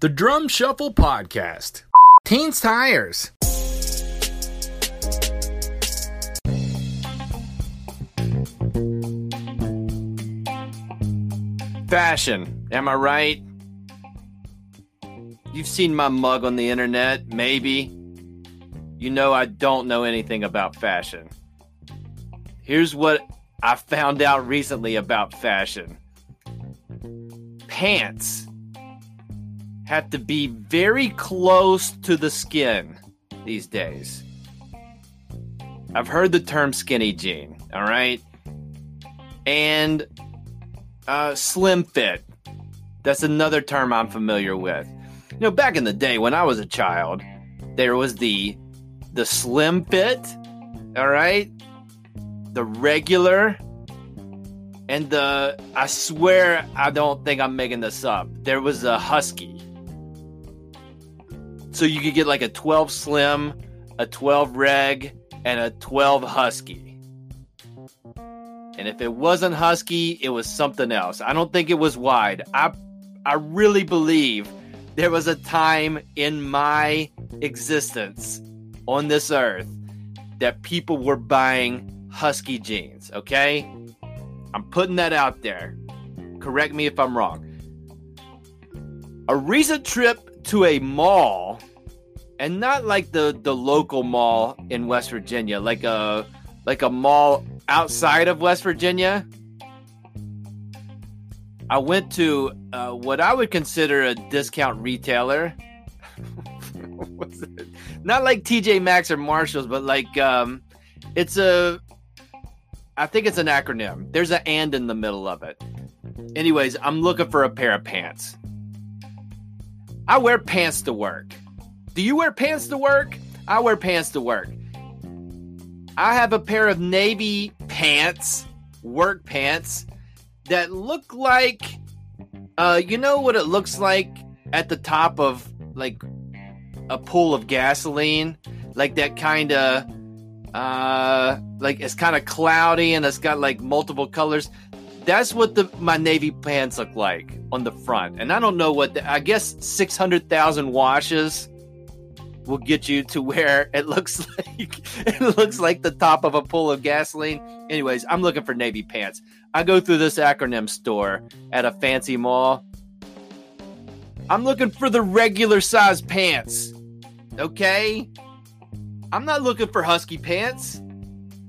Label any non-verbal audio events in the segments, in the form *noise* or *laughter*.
The Drum Shuffle Podcast. Teens Tires. Fashion, am I right? You've seen my mug on the internet, maybe. You know I don't know anything about fashion. Here's what I found out recently about fashion pants have to be very close to the skin these days. I've heard the term skinny jean, all right? And uh, slim fit. That's another term I'm familiar with. You know, back in the day when I was a child, there was the the slim fit, all right? The regular and the I swear I don't think I'm making this up. There was a husky. So you could get like a 12 slim, a 12 reg, and a 12 husky. And if it wasn't husky, it was something else. I don't think it was wide. I I really believe there was a time in my existence on this earth that people were buying husky jeans, okay? I'm putting that out there. Correct me if I'm wrong. A recent trip to a mall and not like the the local mall in West Virginia, like a like a mall outside of West Virginia. I went to uh, what I would consider a discount retailer. *laughs* not like TJ Maxx or Marshalls, but like um, it's a. I think it's an acronym. There's an and in the middle of it. Anyways, I'm looking for a pair of pants. I wear pants to work. Do you wear pants to work? I wear pants to work. I have a pair of navy pants, work pants, that look like, uh, you know what it looks like at the top of like a pool of gasoline, like that kind of, uh, like it's kind of cloudy and it's got like multiple colors. That's what the my navy pants look like on the front, and I don't know what the, I guess six hundred thousand washes will get you to where *laughs* it looks like *laughs* it looks like the top of a pool of gasoline. Anyways, I'm looking for navy pants. I go through this acronym store at a fancy mall. I'm looking for the regular size pants. Okay? I'm not looking for husky pants.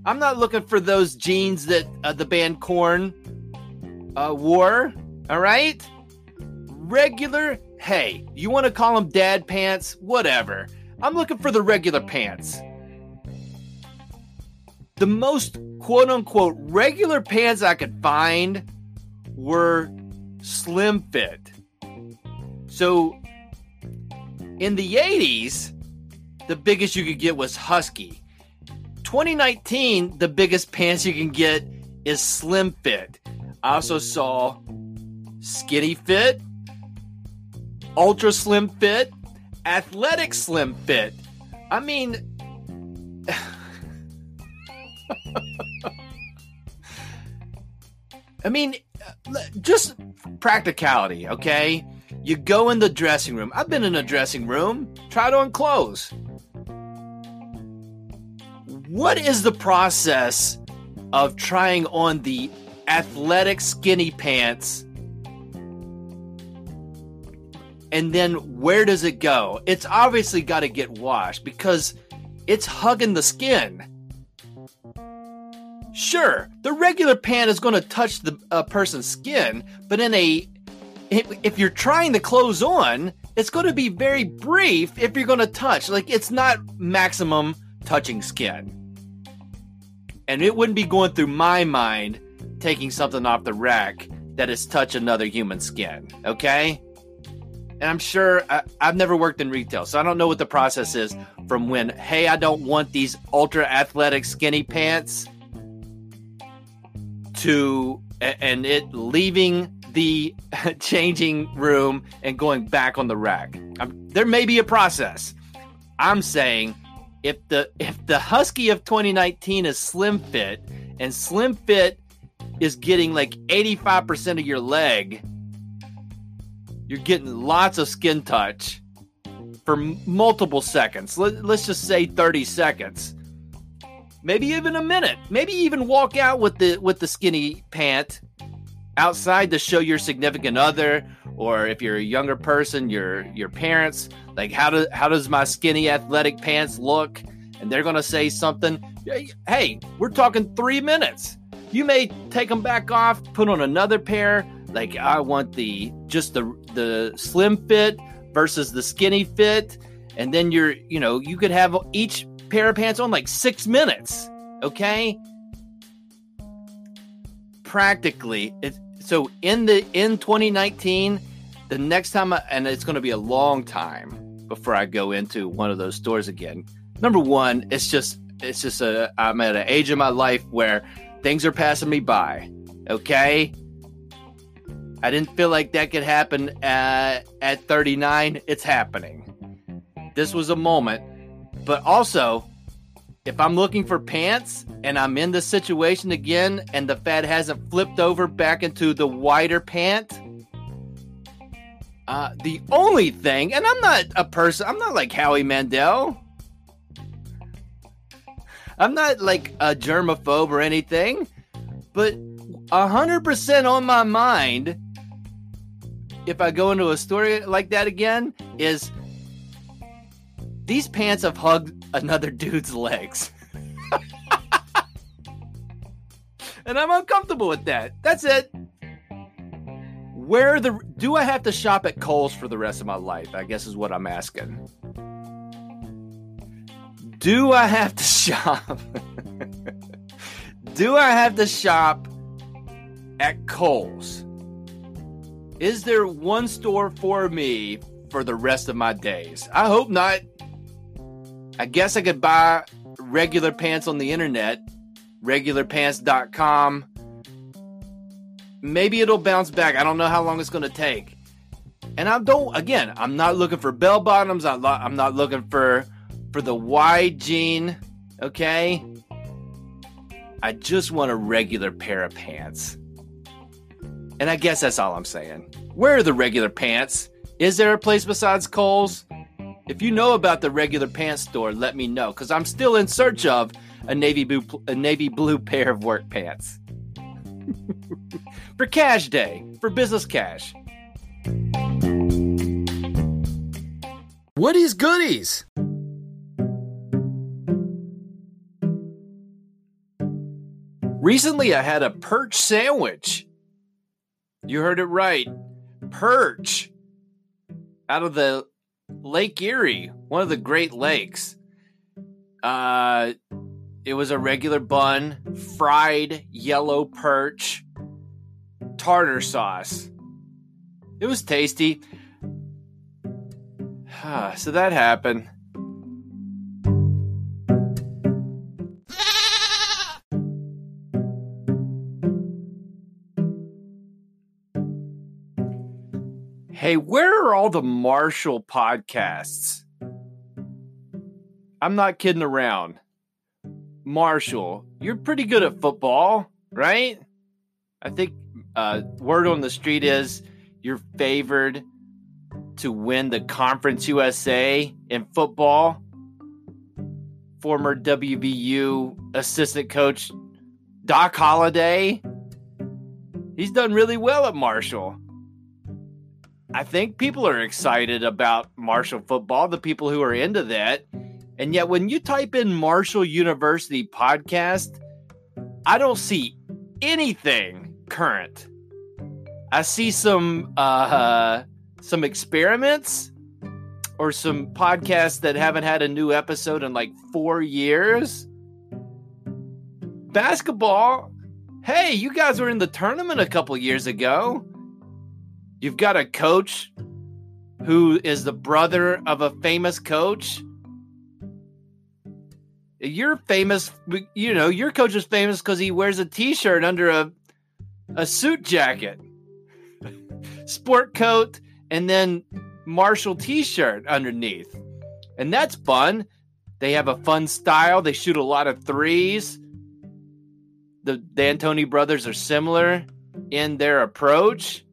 I'm not looking for those jeans that uh, the band Korn uh, war. All right? Regular, hey, you want to call them dad pants? Whatever. I'm looking for the regular pants. The most quote unquote regular pants I could find were slim fit. So in the 80s, the biggest you could get was husky. 2019, the biggest pants you can get is slim fit. I also saw skinny fit, ultra slim fit, athletic slim fit. I mean, I mean, just practicality, okay? You go in the dressing room. I've been in a dressing room, Try on clothes. What is the process of trying on the athletic skinny pants and then where does it go? It's obviously got to get washed because it's hugging the skin. Sure, the regular pant is going to touch the uh, person's skin, but in a if, if you're trying to close on, it's going to be very brief if you're going to touch. Like it's not maximum touching skin. And it wouldn't be going through my mind taking something off the rack that has touched another human skin. Okay? And I'm sure I, I've never worked in retail, so I don't know what the process is from when, hey, I don't want these ultra athletic skinny pants to and it leaving the *laughs* changing room and going back on the rack. I'm, there may be a process. I'm saying if the if the Husky of 2019 is slim fit and slim fit is getting like 85% of your leg, you're getting lots of skin touch for multiple seconds. Let, let's just say 30 seconds. Maybe even a minute. Maybe even walk out with the with the skinny pant outside to show your significant other or if you're a younger person, your your parents, like how do how does my skinny athletic pants look? And they're gonna say something. Hey, we're talking three minutes. You may take them back off, put on another pair. Like I want the just the the slim fit versus the skinny fit, and then you're you know you could have each pair of pants on like six minutes. Okay, practically it, so in the in 2019 the next time I, and it's going to be a long time before i go into one of those stores again number one it's just it's just a i'm at an age in my life where things are passing me by okay? I didn't feel like that could happen at, at 39 it's happening. This was a moment. But also if I'm looking for pants and I'm in the situation again and the fat hasn't flipped over back into the wider pant, uh, the only thing, and I'm not a person, I'm not like Howie Mandel. I'm not like a germaphobe or anything, but 100% on my mind if I go into a story like that again is these pants have hugged another dude's legs. *laughs* and I'm uncomfortable with that. That's it. Where the do I have to shop at Kohl's for the rest of my life? I guess is what I'm asking. Do I have to shop? *laughs* do I have to shop at Kohl's? Is there one store for me for the rest of my days? I hope not. I guess I could buy regular pants on the internet, regularpants.com. Maybe it'll bounce back. I don't know how long it's going to take. And I don't again, I'm not looking for bell bottoms. I'm not looking for for the wide jean, okay? I just want a regular pair of pants. And I guess that's all I'm saying. Where are the regular pants? Is there a place besides Kohl's? If you know about the regular pants store, let me know because I'm still in search of a navy blue a navy blue *laughs* pair of work pants for cash day for business cash. Woody's goodies. Recently, I had a perch sandwich. You heard it right, perch out of the Lake Erie, one of the Great Lakes. Uh, it was a regular bun, fried yellow perch, tartar sauce. It was tasty. *sighs* so that happened. Hey, where are all the Marshall podcasts? I'm not kidding around. Marshall, you're pretty good at football, right? I think uh, word on the street is you're favored to win the Conference USA in football. Former WVU assistant coach Doc Holliday, he's done really well at Marshall. I think people are excited about Marshall football, the people who are into that. And yet, when you type in Marshall University podcast, I don't see anything current. I see some uh, some experiments or some podcasts that haven't had a new episode in like four years. Basketball, hey, you guys were in the tournament a couple years ago. You've got a coach who is the brother of a famous coach. You're famous, you know, your coach is famous because he wears a t shirt under a, a suit jacket, sport coat, and then Marshall t shirt underneath. And that's fun. They have a fun style. They shoot a lot of threes. The D'Antoni brothers are similar in their approach.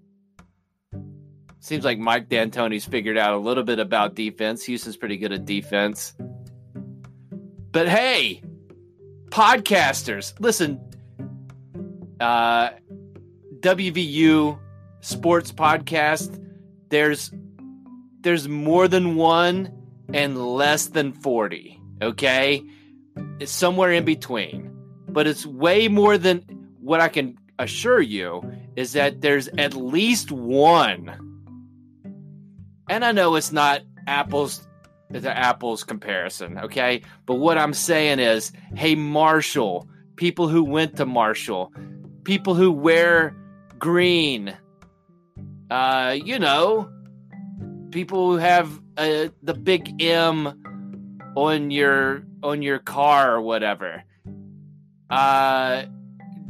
Seems like Mike D'Antoni's figured out a little bit about defense. Houston's pretty good at defense. But hey, podcasters, listen, uh, WVU sports podcast, there's there's more than one and less than 40, okay? It's somewhere in between. But it's way more than what I can assure you is that there's at least one and I know it's not apples the apples comparison, okay? But what I'm saying is, hey Marshall, people who went to Marshall, people who wear green, uh, you know, people who have uh, the big M on your on your car or whatever. Uh,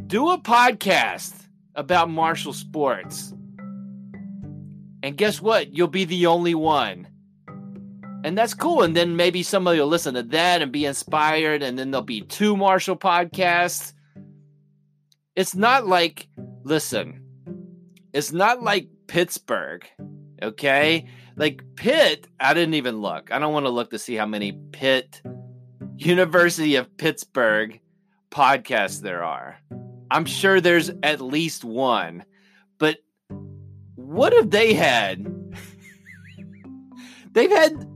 do a podcast about Marshall sports. And guess what? You'll be the only one. And that's cool. And then maybe somebody will listen to that and be inspired. And then there'll be two Marshall podcasts. It's not like, listen, it's not like Pittsburgh, okay? Like Pitt, I didn't even look. I don't want to look to see how many Pitt, University of Pittsburgh podcasts there are. I'm sure there's at least one. What have they had? They've had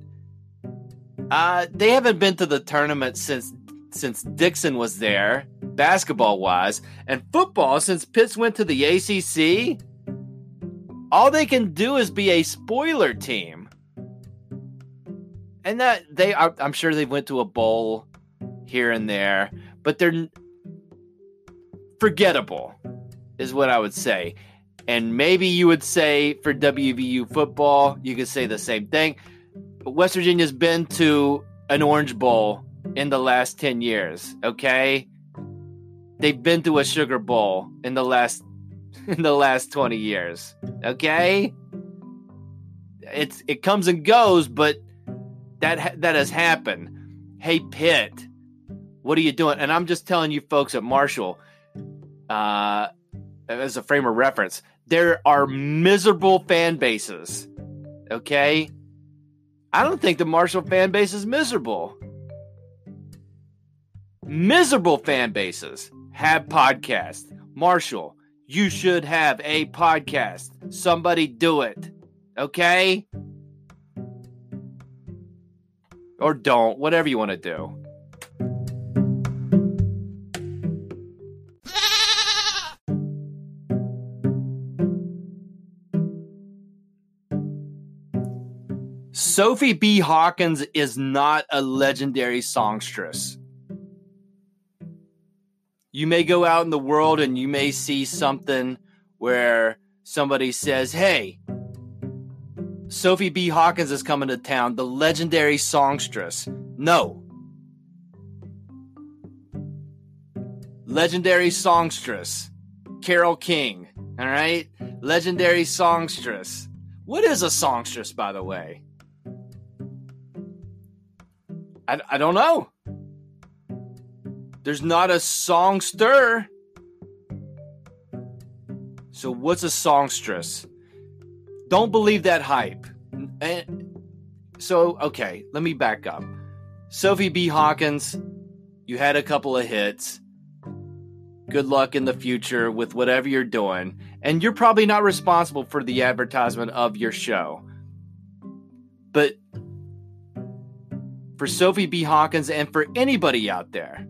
uh they haven't been to the tournament since since Dixon was there, basketball wise, and football since Pitts went to the ACC. All they can do is be a spoiler team. And that they are. I'm sure they went to a bowl here and there, but they're forgettable is what I would say. And maybe you would say for WVU football, you could say the same thing. West Virginia's been to an Orange Bowl in the last 10 years, okay? They've been to a Sugar Bowl in the last *laughs* in the last 20 years, okay? It's it comes and goes, but that that has happened. Hey Pitt, what are you doing? And I'm just telling you folks at Marshall uh as a frame of reference, there are miserable fan bases. Okay? I don't think the Marshall fan base is miserable. Miserable fan bases have podcasts. Marshall, you should have a podcast. Somebody do it. Okay? Or don't, whatever you want to do. Sophie B. Hawkins is not a legendary songstress. You may go out in the world and you may see something where somebody says, Hey, Sophie B. Hawkins is coming to town, the legendary songstress. No. Legendary songstress. Carole King. All right? Legendary songstress. What is a songstress, by the way? I, I don't know. There's not a songster. So what's a songstress? Don't believe that hype. And so okay, let me back up. Sophie B. Hawkins, you had a couple of hits. good luck in the future with whatever you're doing. And you're probably not responsible for the advertisement of your show. But for Sophie B. Hawkins and for anybody out there,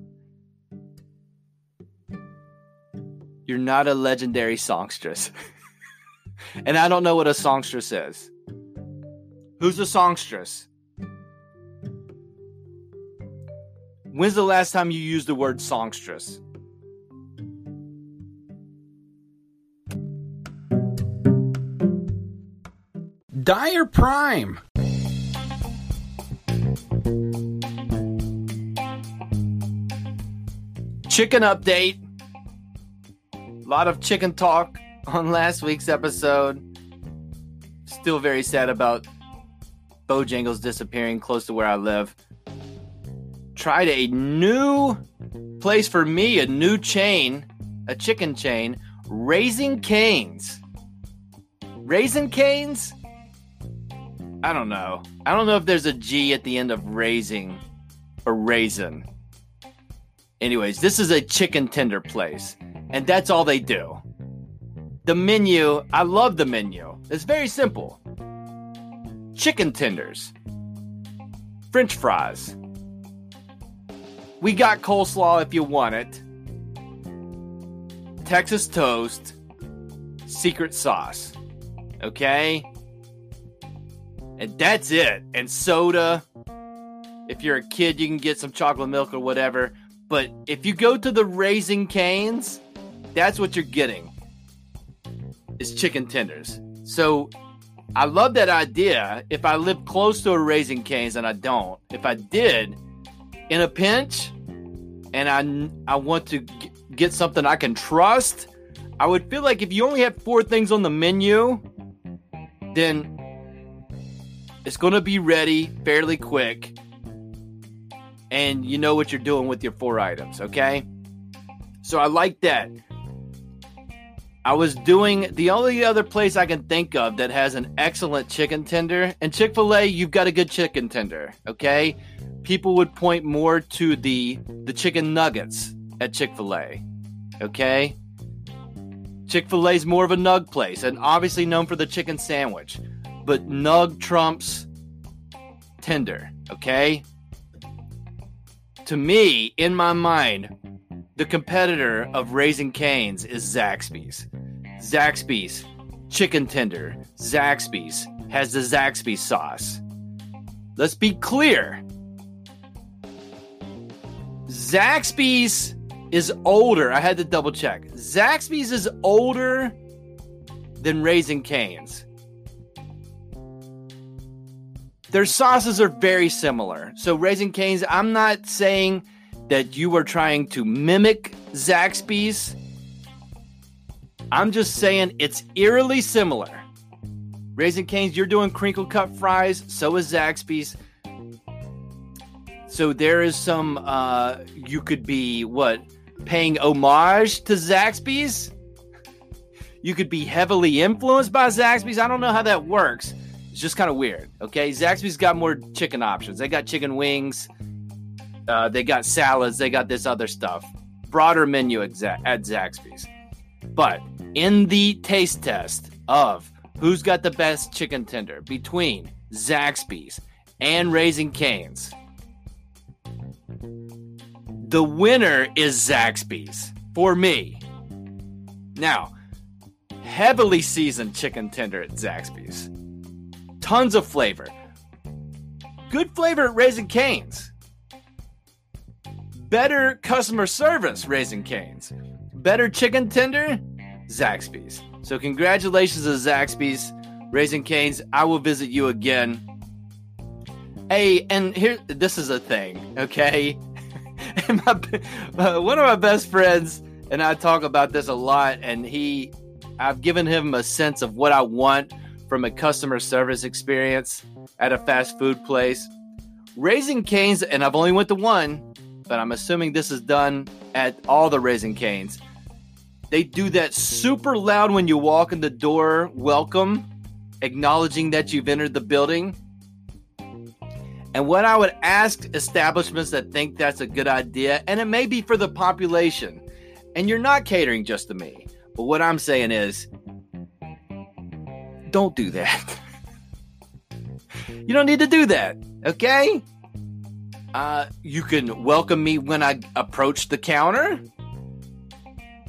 you're not a legendary songstress. *laughs* and I don't know what a songstress is. Who's a songstress? When's the last time you used the word songstress? Dire Prime. Chicken update. A lot of chicken talk on last week's episode. Still very sad about Bojangles disappearing close to where I live. Tried a new place for me, a new chain, a chicken chain, Raising Canes. Raising Canes? I don't know. I don't know if there's a G at the end of raising or raisin. Anyways, this is a chicken tender place, and that's all they do. The menu, I love the menu. It's very simple chicken tenders, french fries. We got coleslaw if you want it, Texas toast, secret sauce. Okay? And that's it. And soda. If you're a kid, you can get some chocolate milk or whatever. But if you go to the Raising Canes, that's what you're getting. Is chicken tenders. So I love that idea. If I live close to a Raising Canes and I don't, if I did, in a pinch, and I I want to get something I can trust, I would feel like if you only have four things on the menu, then it's going to be ready fairly quick, and you know what you're doing with your four items. Okay, so I like that. I was doing the only other place I can think of that has an excellent chicken tender, and Chick fil A, you've got a good chicken tender, okay? People would point more to the the chicken nuggets at Chick fil A, okay? Chick fil A is more of a nug place, and obviously known for the chicken sandwich, but nug trumps tender, okay? To me, in my mind, the competitor of Raising Canes is Zaxby's. Zaxby's chicken tender. Zaxby's has the Zaxby's sauce. Let's be clear. Zaxby's is older. I had to double check. Zaxby's is older than Raising Canes. Their sauces are very similar. So, Raising Canes, I'm not saying that you are trying to mimic Zaxby's. I'm just saying it's eerily similar. Raising Cane's, you're doing crinkle cut fries, so is Zaxby's. So there is some, uh, you could be what, paying homage to Zaxby's? You could be heavily influenced by Zaxby's. I don't know how that works. It's just kind of weird. Okay. Zaxby's got more chicken options. They got chicken wings, uh, they got salads, they got this other stuff. Broader menu at, at Zaxby's. But in the taste test of who's got the best chicken tender between Zaxby's and Raising Canes, the winner is Zaxby's for me. Now, heavily seasoned chicken tender at Zaxby's. Tons of flavor. Good flavor at Raising Canes better customer service, Raising Canes. Better chicken tender, Zaxby's. So congratulations to Zaxby's, Raising Canes. I will visit you again. Hey, and here, this is a thing, okay? *laughs* my, uh, one of my best friends and I talk about this a lot, and he, I've given him a sense of what I want from a customer service experience at a fast food place. Raising Canes, and I've only went to one, but I'm assuming this is done at all the Raising Canes. They do that super loud when you walk in the door, welcome, acknowledging that you've entered the building. And what I would ask establishments that think that's a good idea, and it may be for the population, And you're not catering just to me. But what I'm saying is, don't do that. you don't need to do that, okay? Uh, you can welcome me when I approach the counter.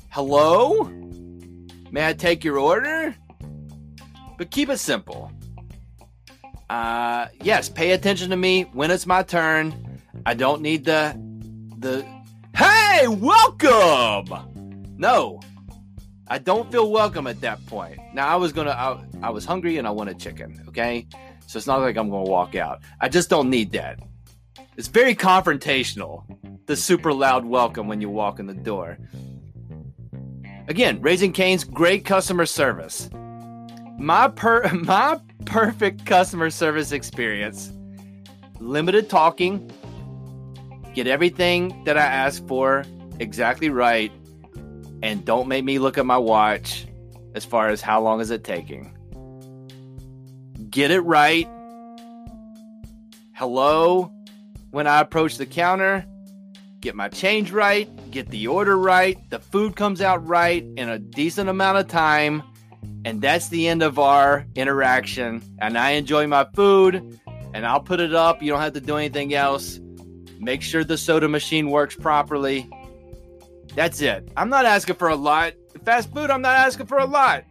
Hello? May I take your order? But keep it simple. Uh, yes, pay attention to me when it's my turn. I don't need the the Hey, welcome. No. I don't feel welcome at that point. Now I was gonna I, I was hungry and I wanted chicken, okay? So it's not like I'm gonna walk out. I just don't need that. It's very confrontational. The super loud welcome when you walk in the door. Again, Raising Cane's great customer service. My per *laughs* my perfect customer service experience. Limited talking. Get everything that I ask for exactly right and don't make me look at my watch as far as how long is it taking. Get it right. Hello when I approach the counter, get my change right, get the order right, the food comes out right in a decent amount of time, and that's the end of our interaction. And I enjoy my food, and I'll put it up. You don't have to do anything else. Make sure the soda machine works properly. That's it. I'm not asking for a lot. Fast food, I'm not asking for a lot.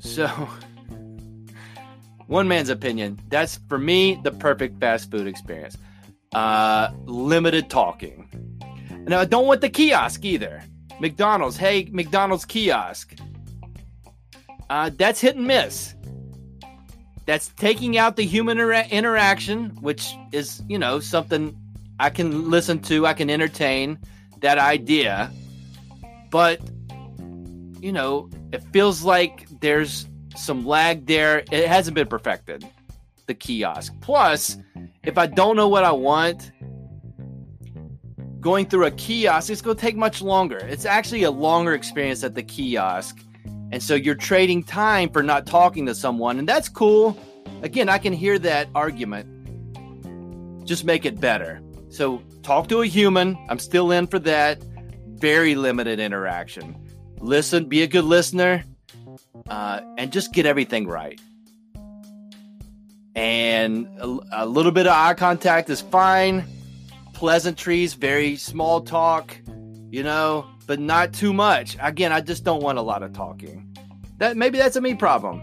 So, one man's opinion. That's for me the perfect fast food experience. Uh, limited talking. Now, I don't want the kiosk either. McDonald's, hey, McDonald's kiosk. Uh, that's hit and miss. That's taking out the human inter- interaction, which is, you know, something I can listen to, I can entertain that idea. But, you know, it feels like there's some lag there. It hasn't been perfected, the kiosk. Plus, if I don't know what I want, going through a kiosk, it's going to take much longer. It's actually a longer experience at the kiosk. And so you're trading time for not talking to someone, and that's cool. Again, I can hear that argument. Just make it better. So talk to a human. I'm still in for that. Very limited interaction. Listen, be a good listener, uh, and just get everything right. And a, a little bit of eye contact is fine. Pleasantries, very small talk, you know, but not too much. Again, I just don't want a lot of talking. That maybe that's a me problem.